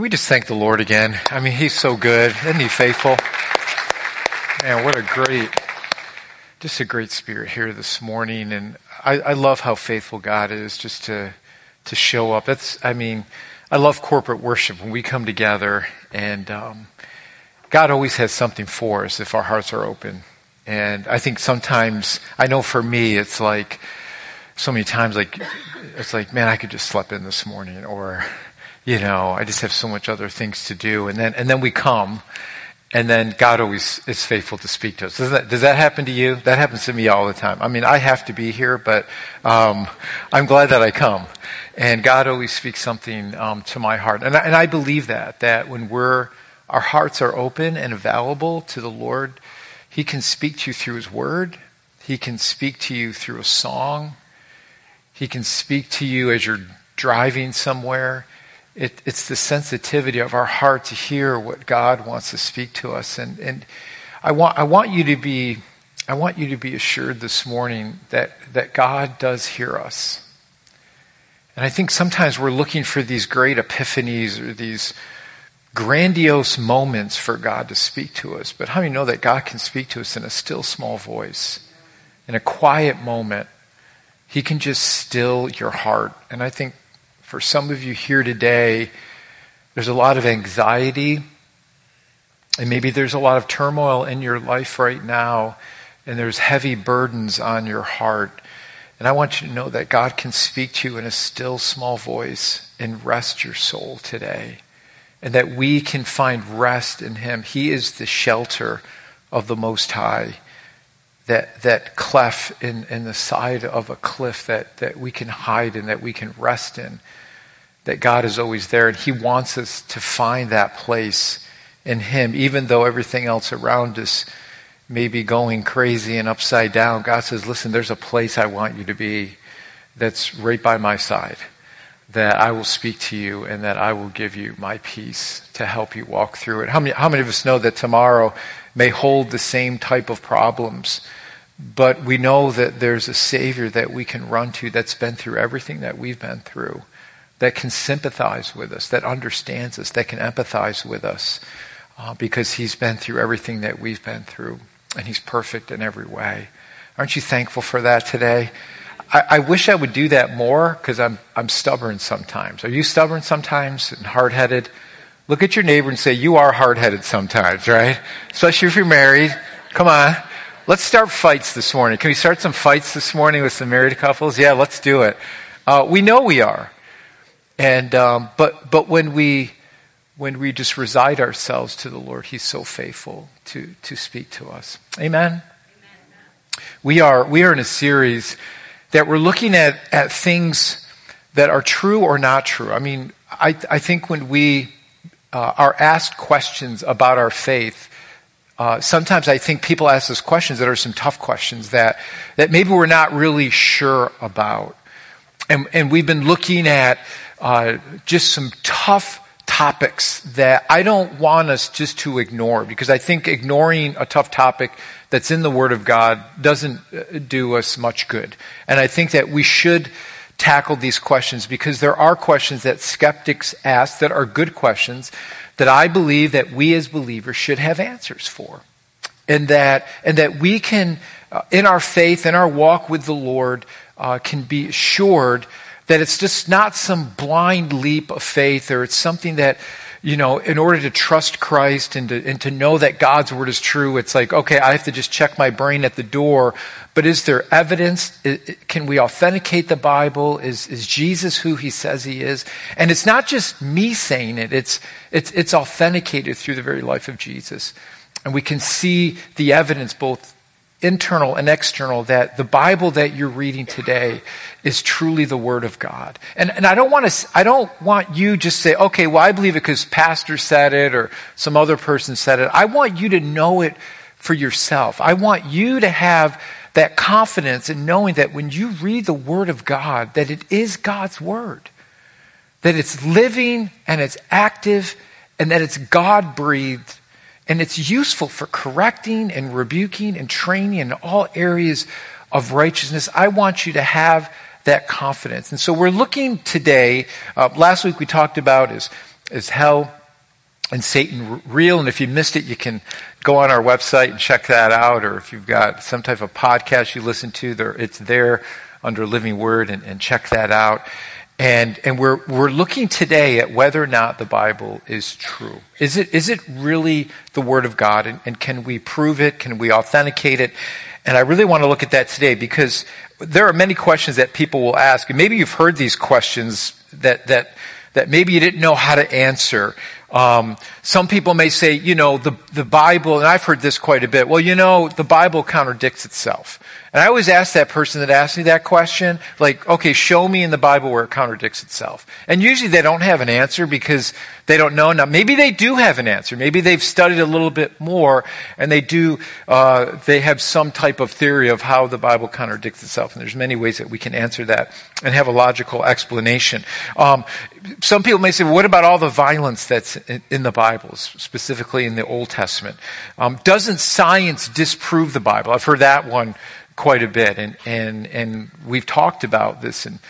Can we just thank the Lord again? I mean, He's so good. Isn't He faithful? Man, what a great, just a great spirit here this morning. And I, I love how faithful God is just to, to show up. That's, I mean, I love corporate worship when we come together and, um, God always has something for us if our hearts are open. And I think sometimes, I know for me, it's like, so many times, like, it's like, man, I could just sleep in this morning or, you know, I just have so much other things to do. And then, and then we come, and then God always is faithful to speak to us. Does that, does that happen to you? That happens to me all the time. I mean, I have to be here, but um, I'm glad that I come. And God always speaks something um, to my heart. And I, and I believe that, that when we're, our hearts are open and available to the Lord, He can speak to you through His Word. He can speak to you through a song. He can speak to you as you're driving somewhere. It, it's the sensitivity of our heart to hear what God wants to speak to us. And, and I, want, I, want you to be, I want you to be assured this morning that, that God does hear us. And I think sometimes we're looking for these great epiphanies or these grandiose moments for God to speak to us. But how you know that God can speak to us in a still small voice, in a quiet moment? He can just still your heart. And I think for some of you here today, there's a lot of anxiety, and maybe there's a lot of turmoil in your life right now, and there's heavy burdens on your heart. And I want you to know that God can speak to you in a still small voice and rest your soul today. And that we can find rest in Him. He is the shelter of the Most High that, that cleft in, in the side of a cliff that, that we can hide in, that we can rest in, that God is always there. And He wants us to find that place in Him, even though everything else around us may be going crazy and upside down. God says, listen, there's a place I want you to be that's right by my side, that I will speak to you and that I will give you my peace to help you walk through it. How many, how many of us know that tomorrow may hold the same type of problems? But we know that there's a Savior that we can run to that's been through everything that we've been through, that can sympathize with us, that understands us, that can empathize with us, uh, because He's been through everything that we've been through, and He's perfect in every way. Aren't you thankful for that today? I, I wish I would do that more because I'm, I'm stubborn sometimes. Are you stubborn sometimes and hard headed? Look at your neighbor and say, You are hard headed sometimes, right? Especially if you're married. Come on. Let's start fights this morning. Can we start some fights this morning with some married couples? Yeah, let's do it. Uh, we know we are, and um, but but when we when we just reside ourselves to the Lord, He's so faithful to to speak to us. Amen. Amen. We are we are in a series that we're looking at at things that are true or not true. I mean, I I think when we uh, are asked questions about our faith uh, sometimes I think people ask us questions that are some tough questions that, that maybe we're not really sure about. And, and we've been looking at uh, just some tough topics that I don't want us just to ignore because I think ignoring a tough topic that's in the Word of God doesn't uh, do us much good. And I think that we should tackle these questions because there are questions that skeptics ask that are good questions that I believe that we as believers should have answers for. And that, and that we can, uh, in our faith, in our walk with the Lord, uh, can be assured that it's just not some blind leap of faith or it's something that, you know, in order to trust Christ and to, and to know that God's word is true, it's like, okay, I have to just check my brain at the door. But is there evidence? Can we authenticate the Bible? Is, is Jesus who he says he is? And it's not just me saying it, it's, it's, it's authenticated through the very life of Jesus. And we can see the evidence both internal and external that the Bible that you're reading today is truly the Word of God. And, and I don't want to, I don't want you just say, okay, well, I believe it because pastor said it or some other person said it. I want you to know it for yourself. I want you to have that confidence in knowing that when you read the Word of God, that it is God's Word. That it's living and it's active and that it's God breathed and it's useful for correcting and rebuking and training in all areas of righteousness. I want you to have that confidence. And so we're looking today, uh, last week we talked about is, is hell and Satan real? And if you missed it, you can go on our website and check that out. Or if you've got some type of podcast you listen to, there, it's there under Living Word and, and check that out. And, and we're, we're looking today at whether or not the Bible is true. Is it, is it really the Word of God? And, and can we prove it? Can we authenticate it? And I really want to look at that today because there are many questions that people will ask. And maybe you've heard these questions that, that, that maybe you didn't know how to answer. Um, some people may say, you know, the, the Bible, and I've heard this quite a bit, well, you know, the Bible contradicts itself. And I always ask that person that asks me that question, like, okay, show me in the Bible where it contradicts itself. And usually they don't have an answer because they don't know. Now, maybe they do have an answer. Maybe they've studied a little bit more and they do, uh, they have some type of theory of how the Bible contradicts itself. And there's many ways that we can answer that and have a logical explanation. Um, some people may say, well, what about all the violence that's in, in the Bible, specifically in the Old Testament? Um, doesn't science disprove the Bible? I've heard that one quite a bit. And, and, and we've talked about this in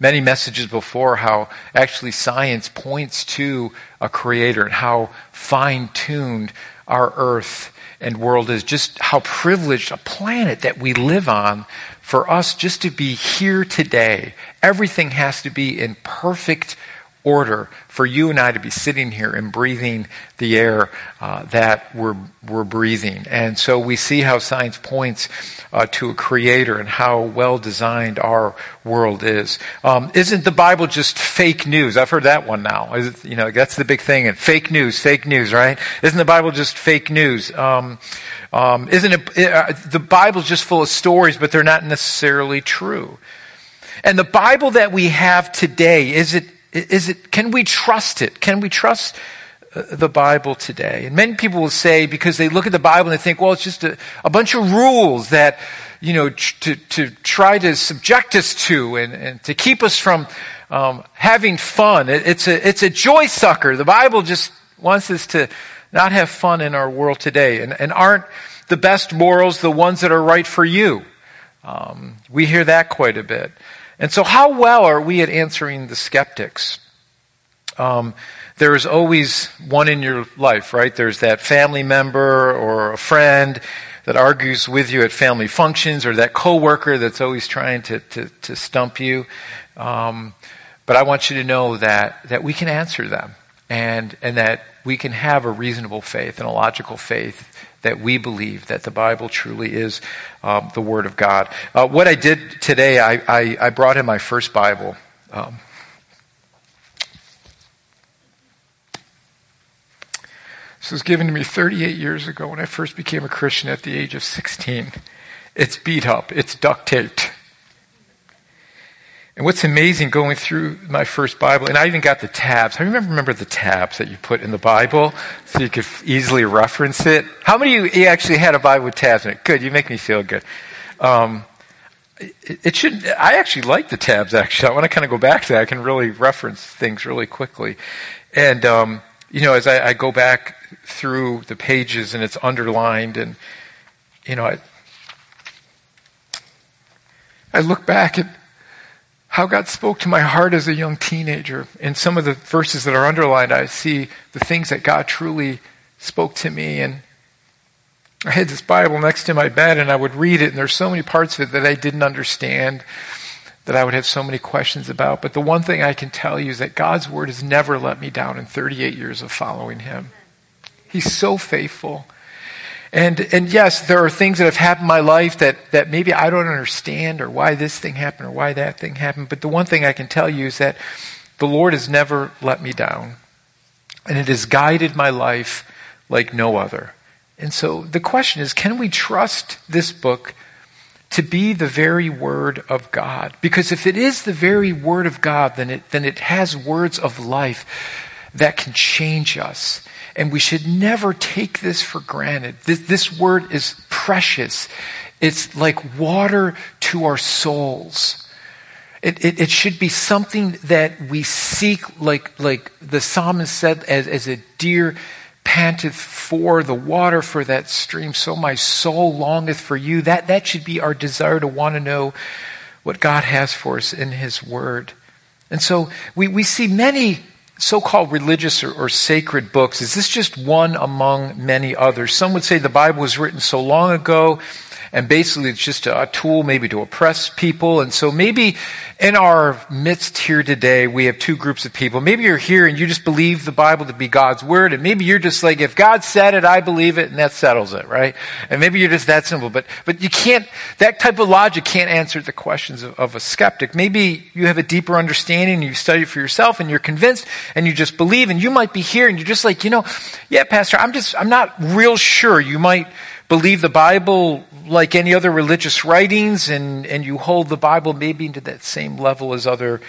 many messages before how actually science points to a creator and how fine tuned our earth and world is. Just how privileged a planet that we live on for us just to be here today. Everything has to be in perfect order for you and I to be sitting here and breathing the air uh, that we're, we're breathing. And so we see how science points uh, to a creator and how well designed our world is. Um, isn't the Bible just fake news? I've heard that one now. It, you know, that's the big thing. And fake news, fake news, right? Isn't the Bible just fake news? Um, um, isn't it, uh, the Bible's just full of stories, but they're not necessarily true. And the Bible that we have today, is it is it, can we trust it? Can we trust uh, the Bible today? And many people will say, because they look at the Bible and they think, well, it's just a, a bunch of rules that, you know, to, to try to subject us to and, and to keep us from um, having fun. It, it's, a, it's a joy sucker. The Bible just wants us to not have fun in our world today. And, and aren't the best morals the ones that are right for you? Um, we hear that quite a bit. And so, how well are we at answering the skeptics? Um, there is always one in your life, right? There's that family member or a friend that argues with you at family functions, or that coworker that's always trying to to, to stump you. Um, but I want you to know that that we can answer them, and and that we can have a reasonable faith and a logical faith that we believe that the Bible truly is um, the Word of God. Uh, what I did today, I, I, I, brought in my first Bible. Um, this was given to me 38 years ago when I first became a Christian at the age of 16. It's beat up, it's duct taped. And what's amazing going through my first Bible, and I even got the tabs. I remember remember the tabs that you put in the Bible so you could easily reference it. How many of you actually had a Bible with tabs in it? Good, you make me feel good. Um, it, it should. I actually like the tabs. Actually, I want to kind of go back to that. I can really reference things really quickly, and um, you know, as I, I, go back through the pages and it's underlined, and you know, I, I look back at how God spoke to my heart as a young teenager. In some of the verses that are underlined, I see the things that God truly spoke to me. And I had this Bible next to my bed, and I would read it, and there's so many parts of it that I didn't understand, that I would have so many questions about. But the one thing I can tell you is that God's Word has never let me down in 38 years of following Him. He's so faithful. And, and yes, there are things that have happened in my life that, that maybe I don't understand or why this thing happened or why that thing happened. But the one thing I can tell you is that the Lord has never let me down. And it has guided my life like no other. And so the question is can we trust this book to be the very Word of God? Because if it is the very Word of God, then it, then it has words of life that can change us. And we should never take this for granted. This, this word is precious. It's like water to our souls. It, it, it, should be something that we seek, like, like the psalmist said, as, as a deer panteth for the water for that stream, so my soul longeth for you. That, that should be our desire to want to know what God has for us in His Word. And so we, we see many so called religious or, or, sacred books, is this just one among many others? Some would say the Bible was written so long ago and basically it's just a, tool maybe to oppress people. And so maybe in our midst here today, we have two groups of people. Maybe you're here and you just believe the Bible to be God's word, and maybe you're just like, if God said it, I believe it, and that settles it, right? And maybe you're just that simple. But but you can't that type of logic can't answer the questions of, of a skeptic. Maybe you have a deeper understanding, and you study for yourself, and you're convinced, and you just believe, and you might be here, and you're just like, you know, yeah, Pastor, I'm just I'm not real sure. You might believe the Bible like any other religious writings and, and you hold the Bible maybe to that same level as other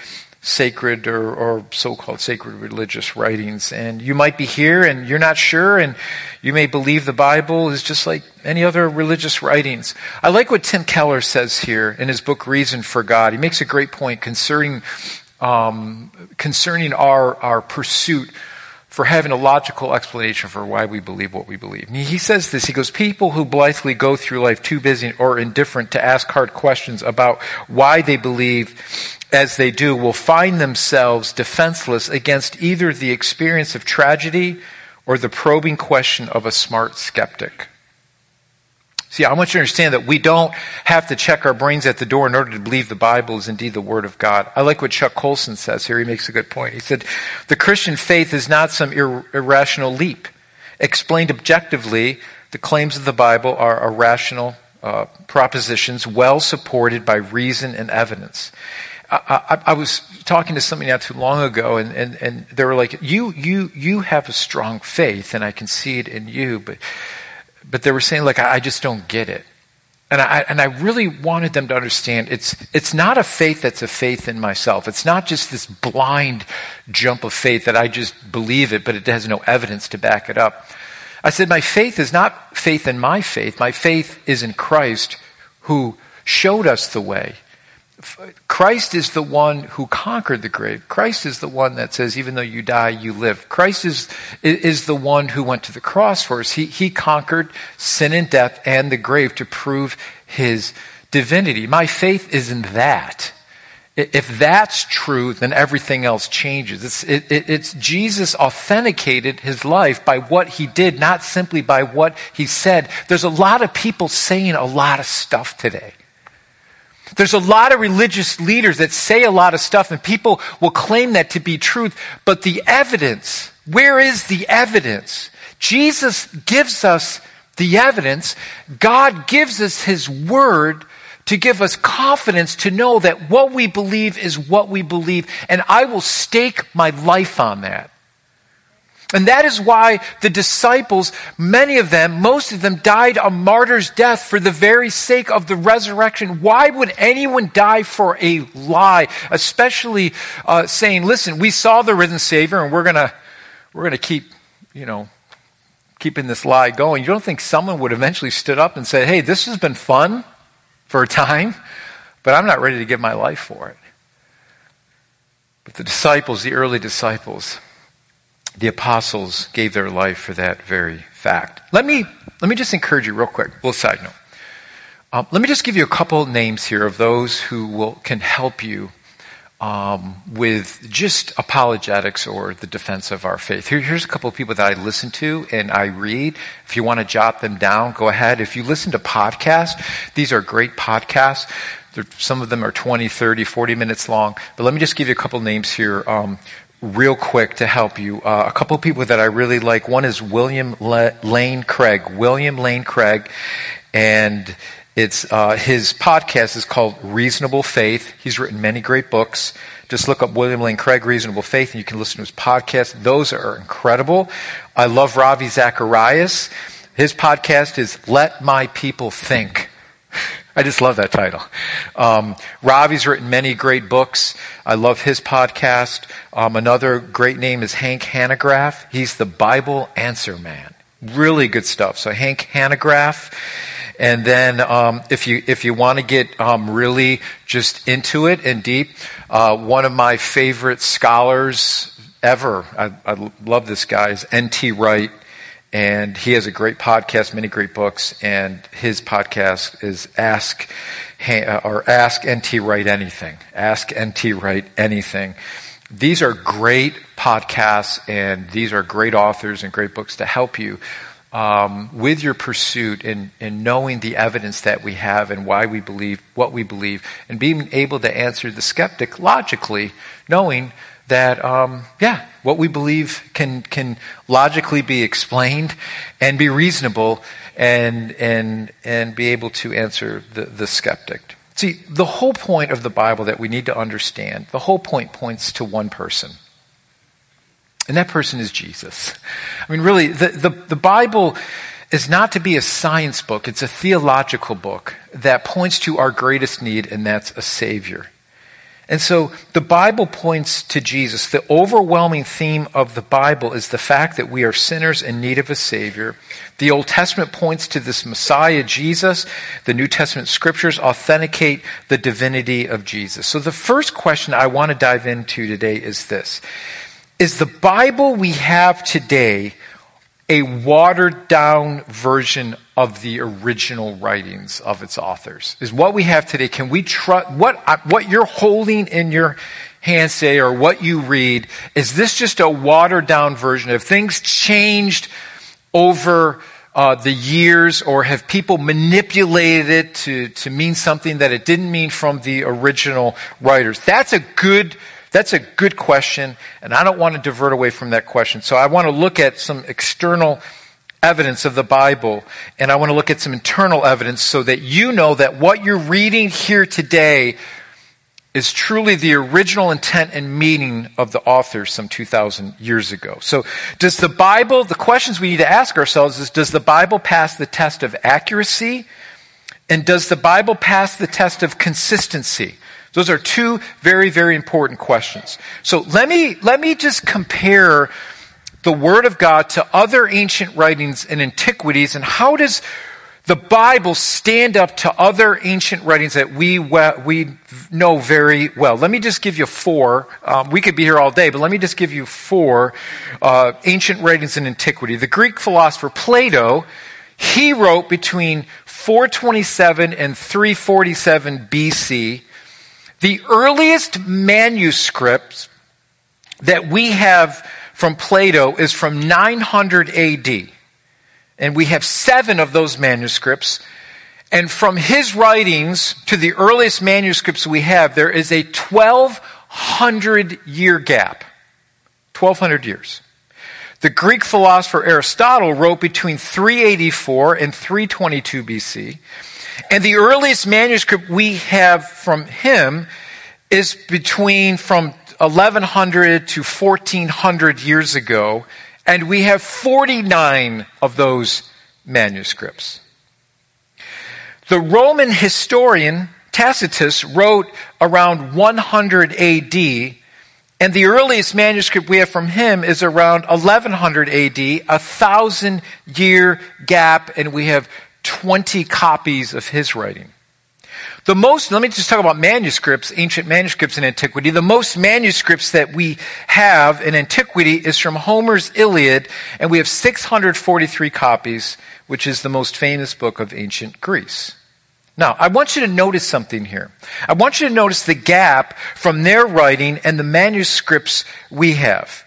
sacred or, or so-called sacred religious writings. And you might be here and you're not sure and you may believe the Bible is just like any other religious writings. I like what Tim Keller says here in his book Reason for God. He makes a great point concerning, um, concerning our, our pursuit for having a logical explanation for why we believe what we believe. He says this, he goes, people who blithely go through life too busy or indifferent to ask hard questions about why they believe as they do will find themselves defenseless against either the experience of tragedy or the probing question of a smart skeptic. See, I want you to understand that we don't have to check our brains at the door in order to believe the Bible is indeed the Word of God. I like what Chuck Colson says here. He makes a good point. He said, the Christian faith is not some ir- irrational leap. Explained objectively, the claims of the Bible are irrational uh, propositions well supported by reason and evidence. I, I, I, was talking to somebody not too long ago, and, and, and they were like, you, you, you have a strong faith, and I can see it in you, but but they were saying, like, I, I just don't get it. And I, and I really wanted them to understand it's, it's not a faith that's a faith in myself. It's not just this blind jump of faith that I just believe it, but it has no evidence to back it up. I said, my faith is not faith in my faith. My faith is in Christ who showed us the way. Christ is the one who conquered the grave. Christ is the one that says, even though you die, you live. Christ is, is the one who went to the cross for us. He, he conquered sin and death and the grave to prove his divinity. My faith is in that. If that's true, then everything else changes. It's, it, it, it's Jesus authenticated his life by what he did, not simply by what he said. There's a lot of people saying a lot of stuff today. There's a lot of religious leaders that say a lot of stuff, and people will claim that to be truth, but the evidence, where is the evidence? Jesus gives us the evidence. God gives us His Word to give us confidence to know that what we believe is what we believe, and I will stake my life on that. And that is why the disciples, many of them, most of them died a martyr's death for the very sake of the resurrection. Why would anyone die for a lie? Especially uh, saying, listen, we saw the risen Savior and we're gonna, we're gonna keep, you know, keeping this lie going. You don't think someone would eventually stood up and say, hey, this has been fun for a time, but I'm not ready to give my life for it. But the disciples, the early disciples, the apostles gave their life for that very fact. Let me, let me just encourage you real quick, little side note. Um, let me just give you a couple names here of those who will, can help you um, with just apologetics or the defense of our faith. Here, here's a couple of people that I listen to and I read. If you want to jot them down, go ahead. If you listen to podcasts, these are great podcasts. Some of them are 20, 30, 40 minutes long. But let me just give you a couple names here. Um, real quick to help you. Uh, a couple people that I really like. One is William Lane Craig. William Lane Craig, and it's uh, his podcast is called Reasonable Faith. He's written many great books. Just look up William Lane Craig, Reasonable Faith, and you can listen to his podcast. Those are incredible. I love Ravi Zacharias. His podcast is Let My People Think. I just love that title. Um, Ravi's written many great books. I love his podcast. Um, another great name is Hank Hanegraaff. He's the Bible answer man. Really good stuff. So Hank Hanegraaff. And then um, if you if you want to get um, really just into it and deep, uh, one of my favorite scholars ever, I, I love this guy, is N.T. Wright and he has a great podcast, many great books, and his podcast is Ask or Ask NT Wright Anything. Ask NT Wright Anything. these are great podcasts and these are great authors and great books to help you um, with your pursuit in, in knowing the evidence that we have and why we believe what we believe and being able to answer the skeptic logically, knowing that, um, yeah, what we believe can, can logically be explained and be reasonable and, and, and be able to answer the, the skeptic. See, the whole point of the Bible that we need to understand, the whole point points to one person. And that person is Jesus. I mean, really, the, the, the, Bible is not to be a science book, it's a theological book that points to our greatest need, and that's a Savior. And so the Bible points to Jesus. The overwhelming theme of the Bible is the fact that we are sinners in need of a Savior. The Old Testament points to this Messiah, Jesus. The New Testament scriptures authenticate the divinity of Jesus. So the first question I want to dive into today is this. Is the Bible we have today a watered down version of the original writings of its authors. Is what we have today. Can we trust what what you're holding in your hands today, or what you read? Is this just a watered down version? Have things changed over uh, the years, or have people manipulated it to to mean something that it didn't mean from the original writers? That's a good that's a good question, and I don't want to divert away from that question. So I want to look at some external evidence of the Bible, and I want to look at some internal evidence so that you know that what you're reading here today is truly the original intent and meaning of the author some 2,000 years ago. So, does the Bible, the questions we need to ask ourselves is Does the Bible pass the test of accuracy? And does the Bible pass the test of consistency? Those are two very, very important questions. So let me, let me just compare the Word of God to other ancient writings and antiquities and how does the Bible stand up to other ancient writings that we, we know very well. Let me just give you four. Um, we could be here all day, but let me just give you four uh, ancient writings in antiquity. The Greek philosopher Plato, he wrote between 427 and 347 BC. The earliest manuscripts that we have from Plato is from 900 AD. And we have seven of those manuscripts. And from his writings to the earliest manuscripts we have, there is a 1200 year gap. 1200 years. The Greek philosopher Aristotle wrote between 384 and 322 BC. And the earliest manuscript we have from him is between from 1100 to 1400 years ago, and we have 49 of those manuscripts. The Roman historian Tacitus wrote around 100 AD, and the earliest manuscript we have from him is around 1100 AD, a thousand year gap, and we have 20 copies of his writing. The most, let me just talk about manuscripts, ancient manuscripts in antiquity. The most manuscripts that we have in antiquity is from Homer's Iliad, and we have 643 copies, which is the most famous book of ancient Greece. Now, I want you to notice something here. I want you to notice the gap from their writing and the manuscripts we have.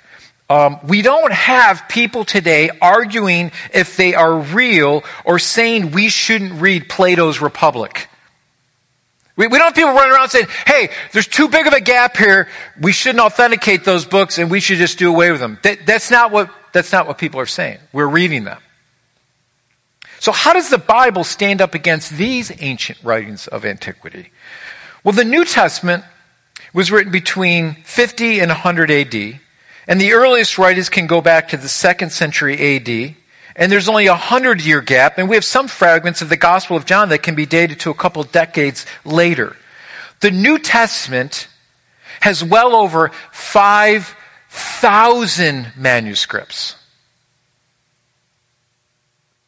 Um, we don't have people today arguing if they are real or saying we shouldn't read Plato's Republic. We, we don't have people running around saying, hey, there's too big of a gap here. We shouldn't authenticate those books and we should just do away with them. That, that's, not what, that's not what people are saying. We're reading them. So how does the Bible stand up against these ancient writings of antiquity? Well, the New Testament was written between 50 and 100 AD. And the earliest writers can go back to the second century AD. And there's only a hundred year gap, and we have some fragments of the Gospel of John that can be dated to a couple decades later. The New Testament has well over 5,000 manuscripts.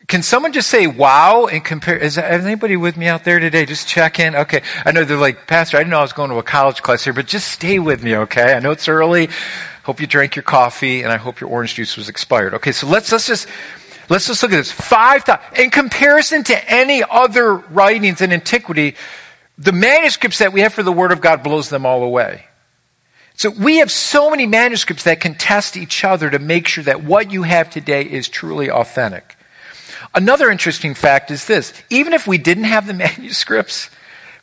Can someone just say wow and compare? Is, anybody with me out there today? Just check in. Okay. I know they're like, Pastor, I didn't know I was going to a college class here, but just stay with me, okay? I know it's early. Hope you drank your coffee and I hope your orange juice was expired. Okay, so let's, let's just, let's just look at this. Five In comparison to any other writings in antiquity, the manuscripts that we have for the Word of God blows them all away. So we have so many manuscripts that can test each other to make sure that what you have today is truly authentic. Another interesting fact is this. Even if we didn't have the manuscripts,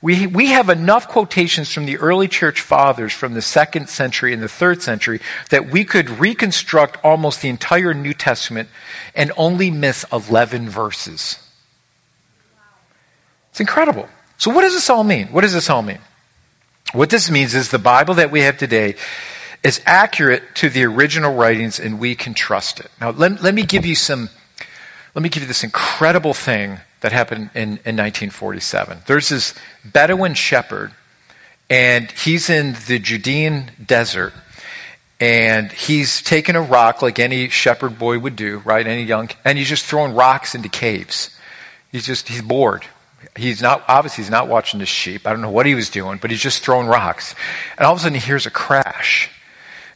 we, we have enough quotations from the early church fathers from the second century and the third century that we could reconstruct almost the entire New Testament and only miss 11 verses. It's incredible. So what does this all mean? What does this all mean? What this means is the Bible that we have today is accurate to the original writings and we can trust it. Now, let, let me give you some, let me give you this incredible thing that happened in, in 1947. There's this Bedouin shepherd, and he's in the Judean desert, and he's taking a rock like any shepherd boy would do, right? Any young, and he's just throwing rocks into caves. He's just, he's bored he's not obviously he's not watching the sheep. I don't know what he was doing, but he's just throwing rocks. And all of a sudden he hears a crash.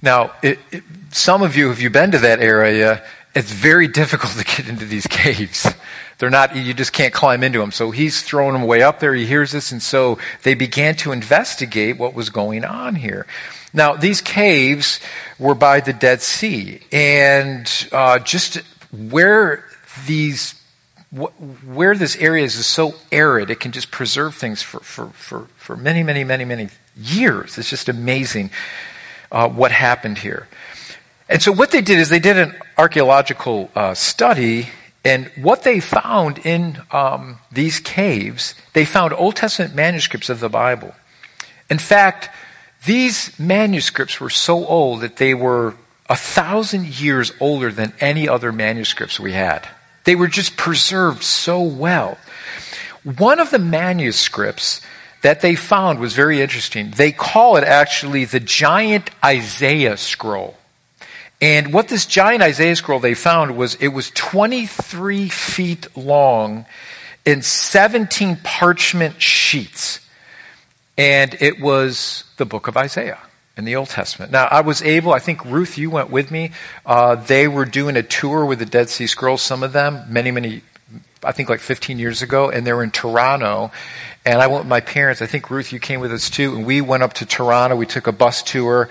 Now, it, it, some of you, if you've been to that area, it's very difficult to get into these caves. They're not, you just can't climb into them. So he's throwing them way up there. He hears this. And so they began to investigate what was going on here. Now, these caves were by the Dead Sea. And uh, just where these where this area is so arid, it can just preserve things for, for, for, for many, many, many, many years. It's just amazing uh, what happened here. And so, what they did is they did an archaeological uh, study, and what they found in um, these caves, they found Old Testament manuscripts of the Bible. In fact, these manuscripts were so old that they were a thousand years older than any other manuscripts we had. They were just preserved so well. One of the manuscripts that they found was very interesting. They call it actually the giant Isaiah scroll. And what this giant Isaiah scroll they found was it was 23 feet long in 17 parchment sheets. And it was the book of Isaiah in the Old Testament. Now, I was able, I think Ruth, you went with me. Uh, they were doing a tour with the Dead Sea Scrolls, some of them, many, many, I think like 15 years ago, and they were in Toronto. And I went with my parents. I think Ruth, you came with us too. And we went up to Toronto. We took a bus tour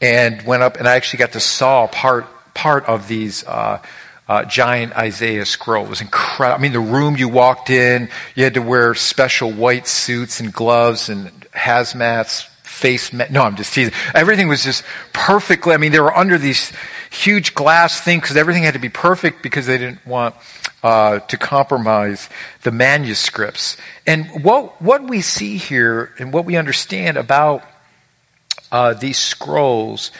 and went up, and I actually got to saw part part of these. Uh, uh, giant Isaiah scroll. It was incredible. I mean, the room you walked in, you had to wear special white suits and gloves and hazmats, face. no, I'm just teasing. Everything was just perfectly. I mean, they were under these huge glass things because everything had to be perfect because they didn't want uh, to compromise the manuscripts. And what what we see here and what we understand about uh, these scrolls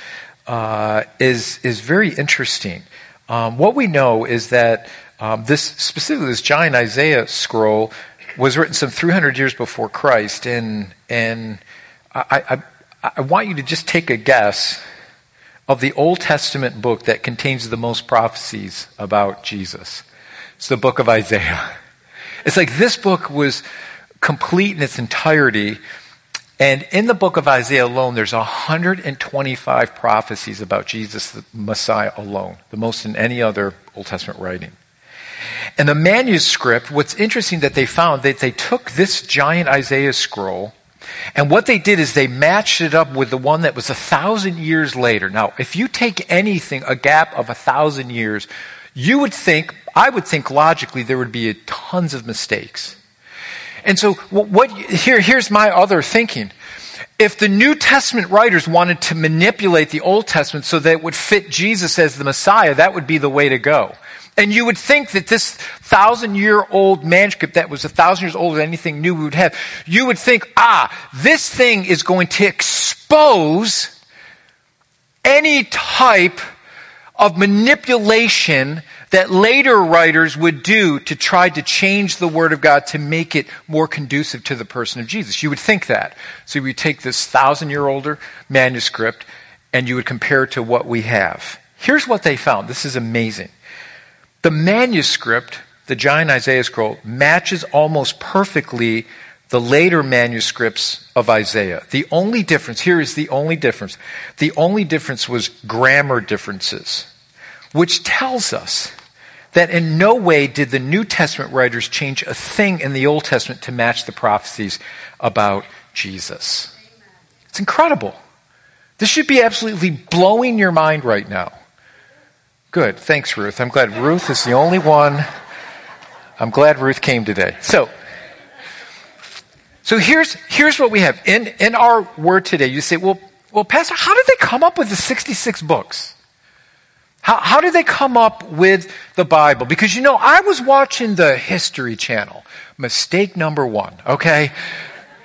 uh, is is very interesting. Um, what we know is that um, this specifically this giant Isaiah scroll was written some 300 years before Christ, and and I, I, I want you to just take a guess of the Old Testament book that contains the most prophecies about Jesus. It's the book of Isaiah. It's like this book was complete in its entirety. And in the book of Isaiah alone, there's 125 prophecies about Jesus, the Messiah alone, the most in any other Old Testament writing. And the manuscript, what's interesting that they found that they took this giant Isaiah scroll and what they did is they matched it up with the one that was a thousand years later. Now, if you take anything, a gap of a thousand years, you would think, I would think logically there would be tons of mistakes. And so what, here, here's my other thinking. If the New Testament writers wanted to manipulate the Old Testament so that it would fit Jesus as the Messiah, that would be the way to go. And you would think that this thousand year old manuscript that was a thousand years older than anything new we would have, you would think, ah, this thing is going to expose any type of manipulation that later writers would do to try to change the Word of God to make it more conducive to the person of Jesus. You would think that. So you would take this thousand year older manuscript and you would compare it to what we have. Here's what they found. This is amazing. The manuscript, the giant Isaiah scroll, matches almost perfectly the later manuscripts of Isaiah. The only difference, here is the only difference. The only difference was grammar differences, which tells us that in no way did the New Testament writers change a thing in the Old Testament to match the prophecies about Jesus. It's incredible. This should be absolutely blowing your mind right now. Good. Thanks, Ruth. I'm glad Ruth is the only one. I'm glad Ruth came today. So, so here's, here's what we have. In, in our word today, you say, well, well, Pastor, how did they come up with the 66 books? How, how did they come up with the Bible? Because you know, I was watching the History Channel. Mistake number one, okay?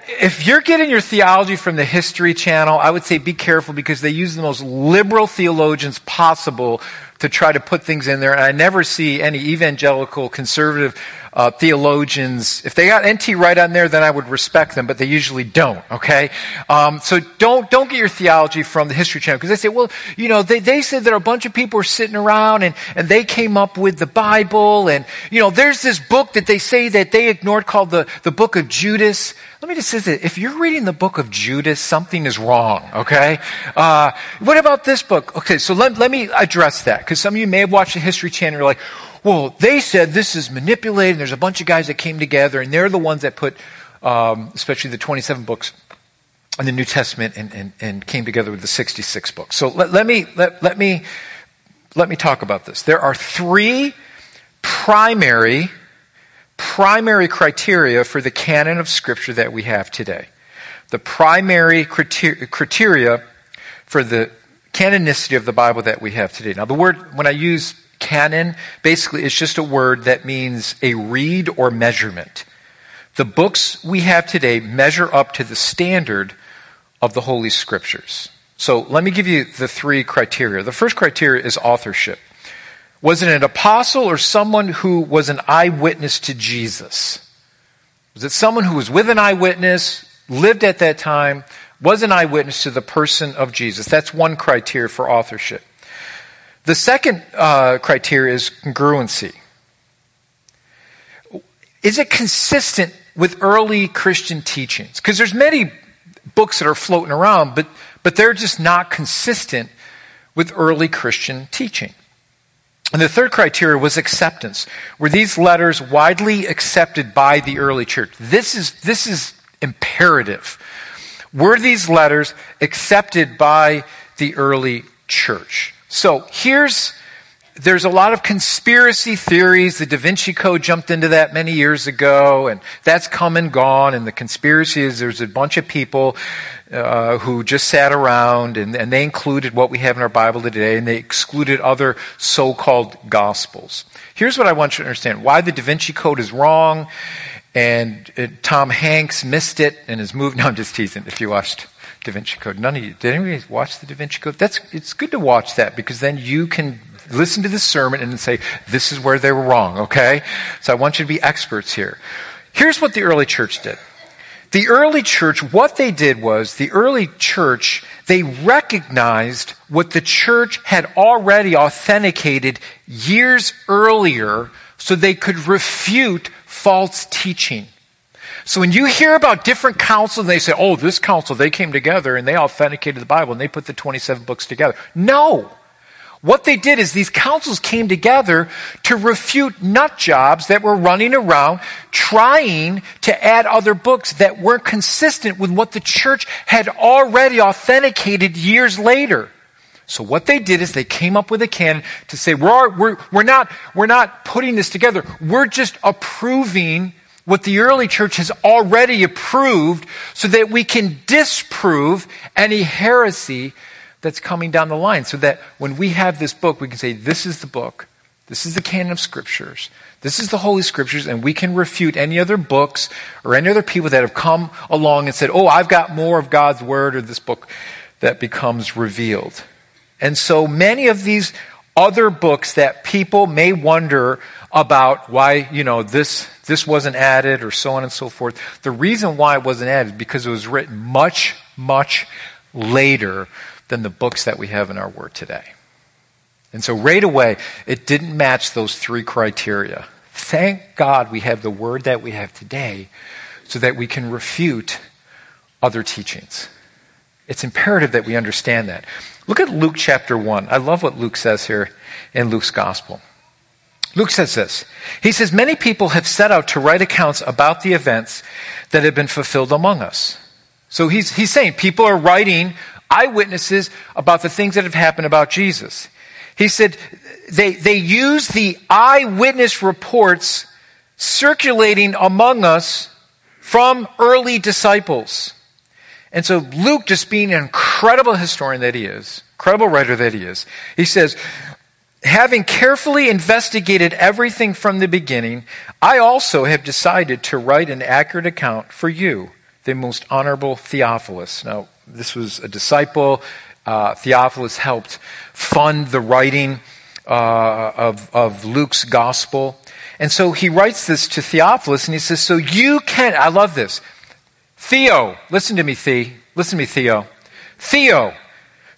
if you're getting your theology from the History Channel, I would say be careful because they use the most liberal theologians possible to try to put things in there. And I never see any evangelical conservative uh, theologians. If they got NT Wright on there, then I would respect them, but they usually don't. Okay, um, so don't don't get your theology from the History Channel because they say, well, you know, they they said that a bunch of people were sitting around and and they came up with the Bible, and you know, there's this book that they say that they ignored called the the Book of Judas. Let me just say that if you're reading the book of Judas, something is wrong, okay? Uh, what about this book? Okay, so let, let me address that, because some of you may have watched the History Channel and you're like, well, they said this is manipulated, there's a bunch of guys that came together, and they're the ones that put, um, especially the 27 books in the New Testament, and, and, and came together with the 66 books. So let, let, me, let, let, me, let me talk about this. There are three primary primary criteria for the canon of Scripture that we have today. The primary criteria for the canonicity of the Bible that we have today. Now, the word, when I use canon, basically it's just a word that means a reed or measurement. The books we have today measure up to the standard of the Holy Scriptures. So let me give you the three criteria. The first criteria is authorship. Was it an apostle or someone who was an eyewitness to Jesus? Was it someone who was with an eyewitness, lived at that time, was an eyewitness to the person of Jesus? That's one criteria for authorship. The second uh, criteria is congruency. Is it consistent with early Christian teachings? Because there's many books that are floating around, but, but they're just not consistent with early Christian teaching. And the third criteria was acceptance. Were these letters widely accepted by the early church? This is, this is imperative. Were these letters accepted by the early church? So here's, there's a lot of conspiracy theories. The Da Vinci Code jumped into that many years ago, and that's come and gone. And the conspiracy is there's a bunch of people uh, who just sat around and, and they included what we have in our Bible today and they excluded other so called gospels. Here's what I want you to understand why the Da Vinci Code is wrong and uh, Tom Hanks missed it in his movie. No, I'm just teasing if you watched Da Vinci Code. None of you. Did anybody watch the Da Vinci Code? That's, it's good to watch that because then you can listen to the sermon and say, this is where they were wrong, okay? So I want you to be experts here. Here's what the early church did. The early church, what they did was, the early church, they recognized what the church had already authenticated years earlier so they could refute false teaching. So when you hear about different councils, and they say, oh, this council, they came together and they authenticated the Bible and they put the 27 books together. No. What they did is these councils came together to refute nut jobs that were running around trying to add other books that weren't consistent with what the church had already authenticated years later. So what they did is they came up with a canon to say, we're, we're, we're, not, we're not putting this together. We're just approving what the early church has already approved so that we can disprove any heresy that's coming down the line so that when we have this book, we can say, this is the book. This is the canon of scriptures. This is the Holy Scriptures, and we can refute any other books or any other people that have come along and said, Oh, I've got more of God's Word or this book that becomes revealed. And so many of these other books that people may wonder about why, you know, this, this wasn't added or so on and so forth. The reason why it wasn't added is because it was written much, much later than the books that we have in our Word today. And so right away, it didn't match those three criteria. Thank God we have the Word that we have today so that we can refute other teachings. It's imperative that we understand that. Look at Luke chapter 1. I love what Luke says here in Luke's gospel. Luke says this. He says, Many people have set out to write accounts about the events that have been fulfilled among us. So he's, he's saying people are writing eyewitnesses about the things that have happened about Jesus. He said they, they use the eyewitness reports circulating among us from early disciples. And so Luke, just being an incredible historian that he is, incredible writer that he is, he says, having carefully investigated everything from the beginning, I also have decided to write an accurate account for you, the most honorable Theophilus. Now, this was a disciple. Uh, Theophilus helped fund the writing uh, of, of Luke's gospel. And so he writes this to Theophilus and he says, So you can, I love this. Theo, listen to me, The. Listen to me, Theo. Theo,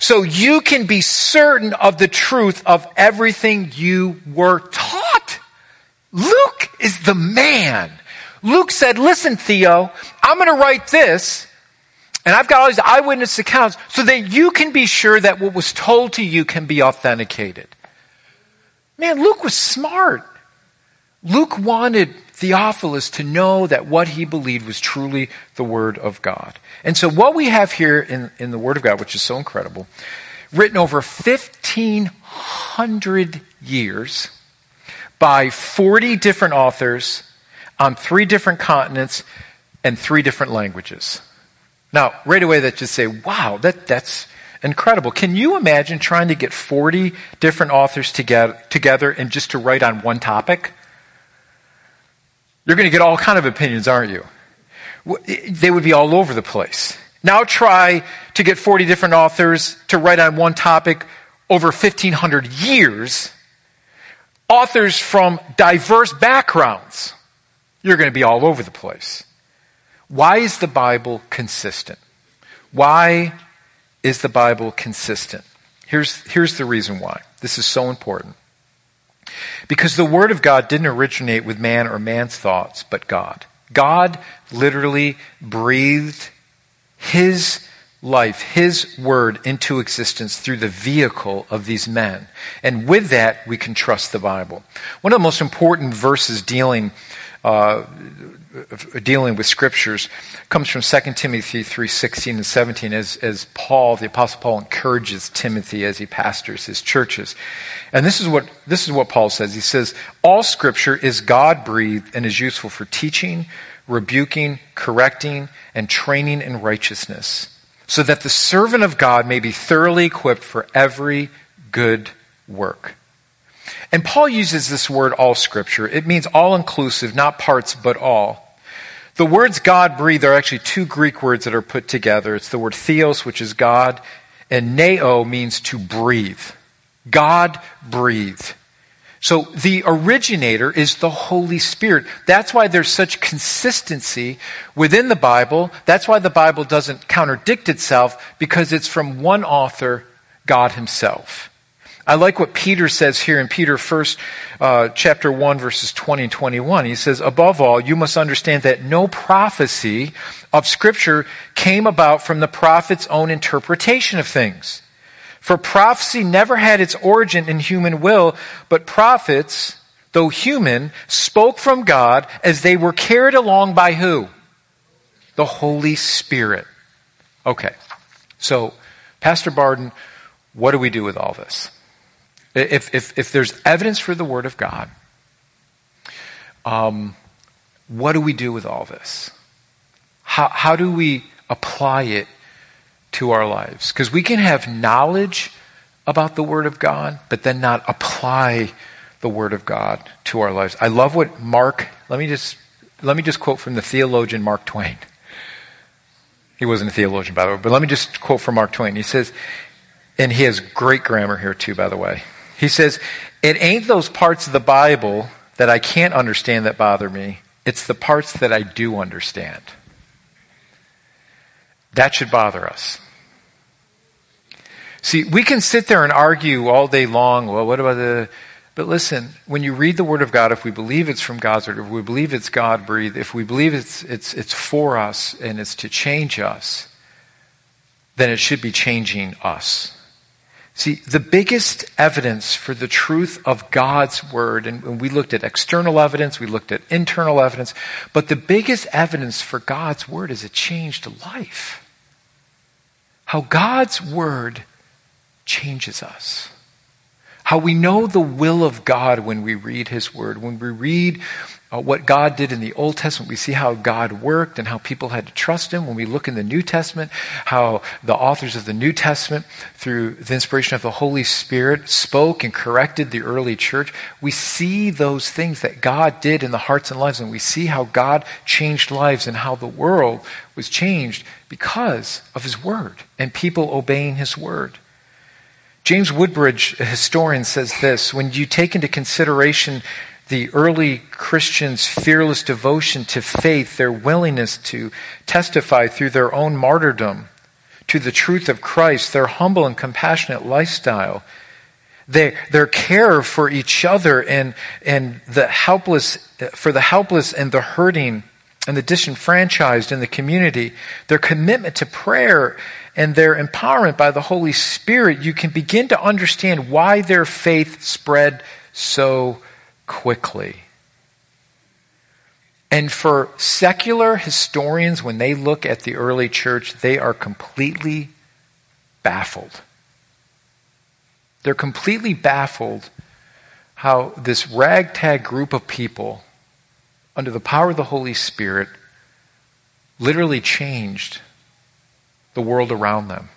so you can be certain of the truth of everything you were taught. Luke is the man. Luke said, Listen, Theo, I'm going to write this and I've got all these eyewitness accounts so that you can be sure that what was told to you can be authenticated. Man, Luke was smart. Luke wanted Theophilus to know that what he believed was truly the Word of God. And so, what we have here in, in the Word of God, which is so incredible, written over 1,500 years by 40 different authors on three different continents and three different languages. Now, right away, that just say, wow, that, that's incredible. Can you imagine trying to get 40 different authors together, together and just to write on one topic? You're going to get all kind of opinions, aren't you? They would be all over the place. Now try to get 40 different authors to write on one topic over 1500 years. Authors from diverse backgrounds. You're going to be all over the place. Why is the Bible consistent? Why is the Bible consistent? Here's, here's the reason why. This is so important. Because the Word of God didn't originate with man or man's thoughts, but God. God literally breathed His life, His Word into existence through the vehicle of these men. And with that, we can trust the Bible. One of the most important verses dealing uh, dealing with scriptures comes from 2 Timothy 3:16 and 17 as, as Paul, the apostle Paul encourages Timothy as he pastors his churches. And this is what this is what Paul says. He says, "All scripture is God-breathed and is useful for teaching, rebuking, correcting, and training in righteousness, so that the servant of God may be thoroughly equipped for every good work." And Paul uses this word all scripture. It means all inclusive, not parts, but all. The words God breathed are actually two Greek words that are put together. It's the word theos, which is God, and pneo means to breathe. God breathed. So the originator is the Holy Spirit. That's why there's such consistency within the Bible. That's why the Bible doesn't contradict itself because it's from one author, God Himself. I like what Peter says here in Peter first, uh, chapter 1, verses 20 and 21. He says, Above all, you must understand that no prophecy of Scripture came about from the prophet's own interpretation of things. For prophecy never had its origin in human will, but prophets, though human, spoke from God as they were carried along by who? The Holy Spirit. Okay. So, Pastor Barden, what do we do with all this? If, if, if there's evidence for the Word of God, um, what do we do with all this? How, how do we apply it to our lives? Because we can have knowledge about the Word of God, but then not apply the Word of God to our lives. I love what Mark, let me just, let me just quote from the theologian Mark Twain. He wasn't a theologian, by the way, but let me just quote from Mark Twain. He says, and he has great grammar here too, by the way. He says, It ain't those parts of the Bible that I can't understand that bother me, it's the parts that I do understand. That should bother us. See, we can sit there and argue all day long, well, what about the. But listen, when you read the Word of God, if we believe it's from God's Word, if we believe it's God breathed, if we believe it's, it's, it's for us and it's to change us, then it should be changing us. See, the biggest evidence for the truth of God's word, and we looked at external evidence, we looked at internal evidence, but the biggest evidence for God's word is a changed life. how God's Word changes us. How we know the will of God when we read His Word. When we read uh, what God did in the Old Testament, we see how God worked and how people had to trust Him. When we look in the New Testament, how the authors of the New Testament, through the inspiration of the Holy Spirit, spoke and corrected the early church, we see those things that God did in the hearts and lives, and we see how God changed lives and how the world was changed because of His Word and people obeying His Word. James Woodbridge, a historian, says this When you take into consideration the early Christians' fearless devotion to faith, their willingness to testify through their own martyrdom to the truth of Christ, their humble and compassionate lifestyle, their, their care for each other and, and the helpless, for the helpless and the hurting and the disenfranchised in the community, their commitment to prayer and their empowerment by the Holy Spirit, you can begin to understand why their faith spread so quickly. And for secular historians, when they look at the early church, they are completely baffled. They're completely baffled how this ragtag group of people, under the power of the Holy Spirit, literally changed the world around them.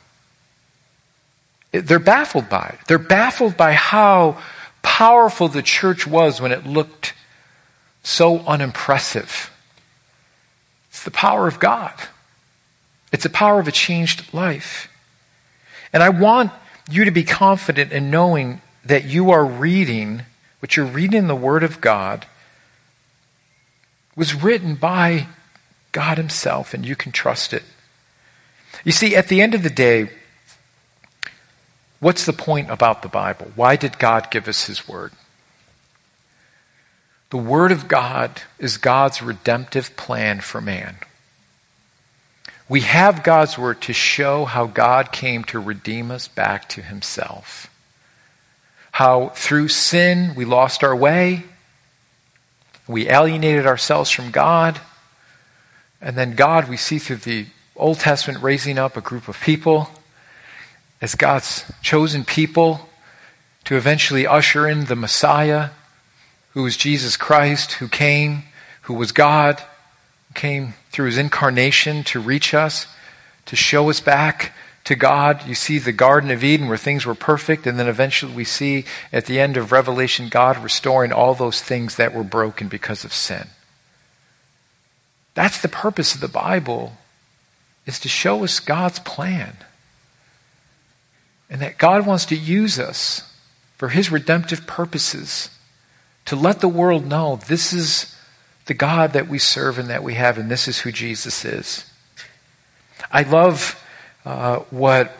They're baffled by it. They're baffled by how powerful the church was when it looked so unimpressive. It's the power of God. It's the power of a changed life. And I want you to be confident in knowing that you are reading, what you're reading in the Word of God, was written by God Himself, and you can trust it. You see, at the end of the day, What's the point about the Bible? Why did God give us His Word? The Word of God is God's redemptive plan for man. We have God's Word to show how God came to redeem us back to Himself. How through sin we lost our way, we alienated ourselves from God, and then God, we see through the Old Testament raising up a group of people as God's chosen people to eventually usher in the Messiah, who was Jesus Christ, who came, who was God, who came through his incarnation to reach us, to show us back to God. You see the Garden of Eden where things were perfect, and then eventually we see at the end of Revelation God restoring all those things that were broken because of sin. That's the purpose of the Bible, is to show us God's plan. And that God wants to use us for his redemptive purposes to let the world know this is the God that we serve and that we have, and this is who Jesus is. I love uh, what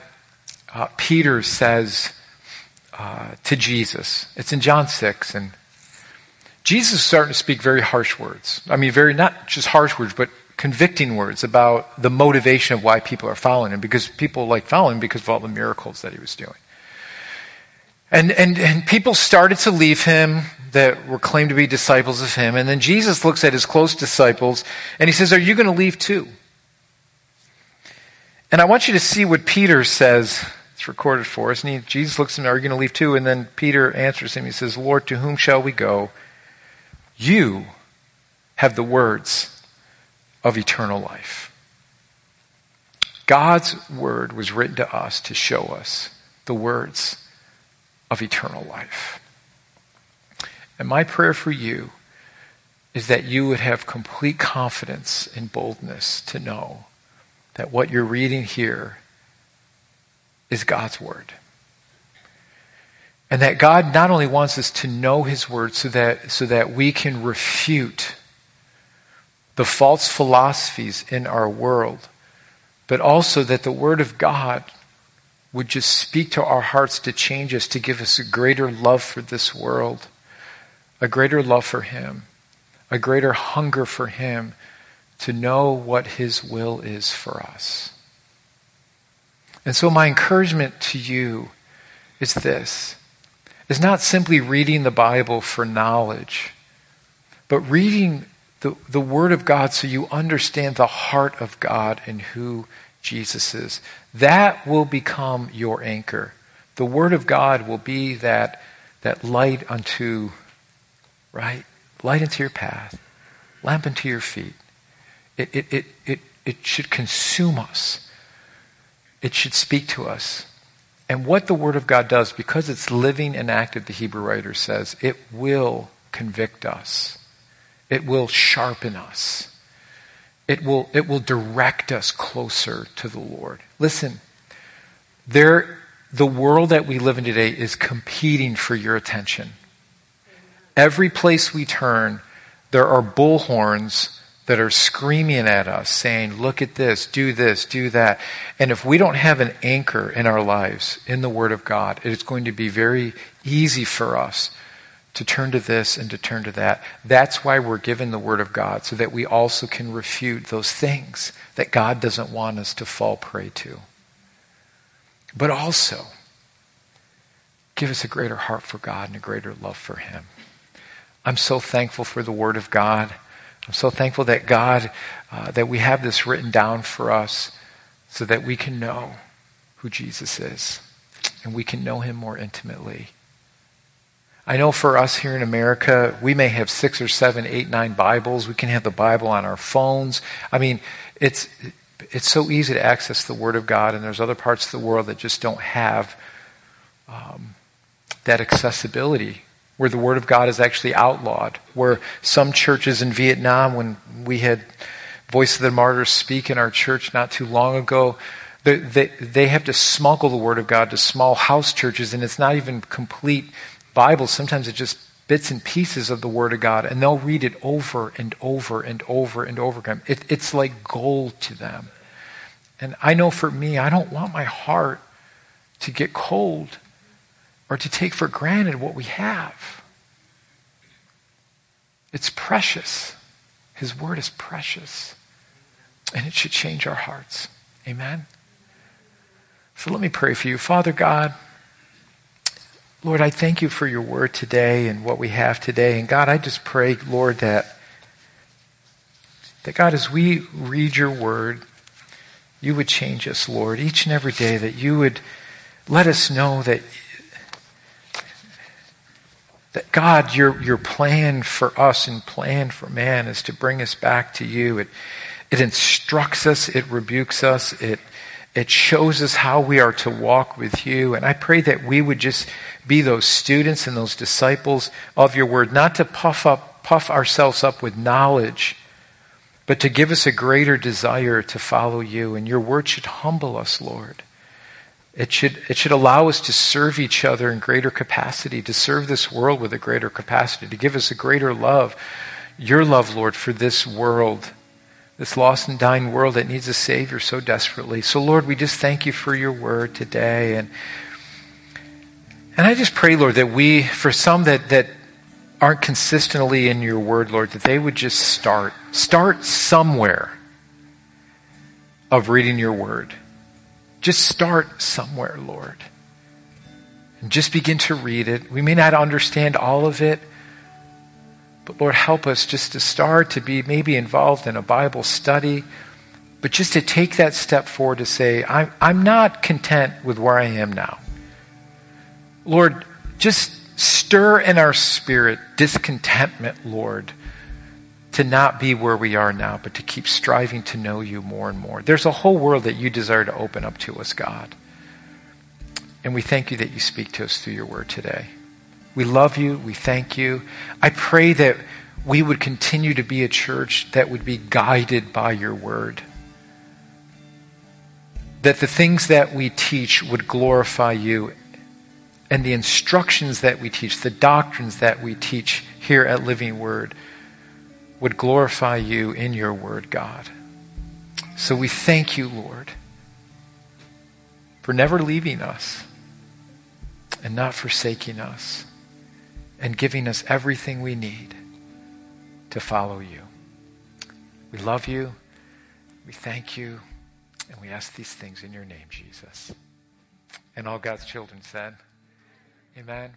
uh, Peter says uh, to Jesus. It's in John 6, and Jesus is starting to speak very harsh words. I mean, very, not just harsh words, but convicting words about the motivation of why people are following him because people like following him because of all the miracles that he was doing. And, and, and people started to leave him that were claimed to be disciples of him. And then Jesus looks at his close disciples and he says, Are you going to leave too? And I want you to see what Peter says. It's recorded for us. And he, Jesus looks at him, Are you going to leave too? And then Peter answers him. He says, Lord, to whom shall we go? You have the words of eternal life. God's word was written to us to show us the words of eternal life. And my prayer for you is that you would have complete confidence and boldness to know that what you're reading here is God's word. And that God not only wants us to know his word so that, so that we can refute the false philosophies in our world, but also that the Word of God would just speak to our hearts to change us, to give us a greater love for this world, a greater love for Him, a greater hunger for Him, to know what His will is for us. And so, my encouragement to you is this is not simply reading the Bible for knowledge, but reading the, the Word of God so you understand the heart of God and who Jesus is. that will become your anchor. The Word of God will be that, that light unto, right? Light into your path, lamp into your feet. It, it, it, it, it should consume us. It should speak to us. And what the Word of God does, because it's living and active, the Hebrew writer says, it will convict us. It will sharpen us. It will, it will direct us closer to the Lord. Listen, there, the world that we live in today is competing for your attention. Every place we turn, there are bullhorns that are screaming at us, saying, Look at this, do this, do that. And if we don't have an anchor in our lives in the Word of God, it is going to be very easy for us to turn to this and to turn to that. That's why we're given the Word of God, so that we also can refute those things that God doesn't want us to fall prey to. But also, give us a greater heart for God and a greater love for Him. I'm so thankful for the Word of God. I'm so thankful that God, uh, that we have this written down for us so that we can know who Jesus is and we can know him more intimately. I know for us here in America, we may have six or seven, eight, nine Bibles. We can have the Bible on our phones. I mean, it's, it's so easy to access the Word of God, and there's other parts of the world that just don't have um, that accessibility where the Word of God is actually outlawed, where some churches in Vietnam, when we had Voice of the Martyrs speak in our church not too long ago, they, they, they have to smuggle the Word of God to small house churches, and it's not even complete Bibles. Sometimes it's just bits and pieces of the Word of God, and they'll read it over and over and over and over again. It, it's like gold to them. And I know for me, I don't want my heart to get cold or to take for granted what we have. It's precious. His word is precious. And it should change our hearts. Amen? So let me pray for you. Father God, Lord, I thank you for your word today and what we have today. And God, I just pray, Lord, that, that God, as we read your word, you would change us, Lord, each and every day, that you would let us know that that God, your, your plan for us and plan for man is to bring us back to you. It, it instructs us, it rebukes us, it, it shows us how we are to walk with you. And I pray that we would just be those students and those disciples of your word, not to puff up, puff ourselves up with knowledge, but to give us a greater desire to follow you. And your word should humble us, Lord. It should, it should allow us to serve each other in greater capacity, to serve this world with a greater capacity, to give us a greater love. Your love, Lord, for this world, this lost and dying world that needs a Savior so desperately. So, Lord, we just thank you for your word today. And, and I just pray, Lord, that we, for some that, that aren't consistently in your word, Lord, that they would just start. Start somewhere of reading your word. Just start somewhere, Lord. And just begin to read it. We may not understand all of it, but Lord, help us just to start to be maybe involved in a Bible study, but just to take that step forward to say, I'm, I'm not content with where I am now. Lord, just stir in our spirit discontentment, Lord, to not be where we are now, but to keep striving to know you more and more. There's a whole world that you desire to open up to us, God. And we thank you that you speak to us through your word today. We love you. We thank you. I pray that we would continue to be a church that would be guided by your word. That the things that we teach would glorify you. And the instructions that we teach, the doctrines that we teach here at Living Word, would glorify you in your word, God. So we thank you, Lord, for never leaving us and not forsaking us and giving us everything we need to follow you. We love you. We thank you. And we ask these things in your name, Jesus. And all God's children said, Amen.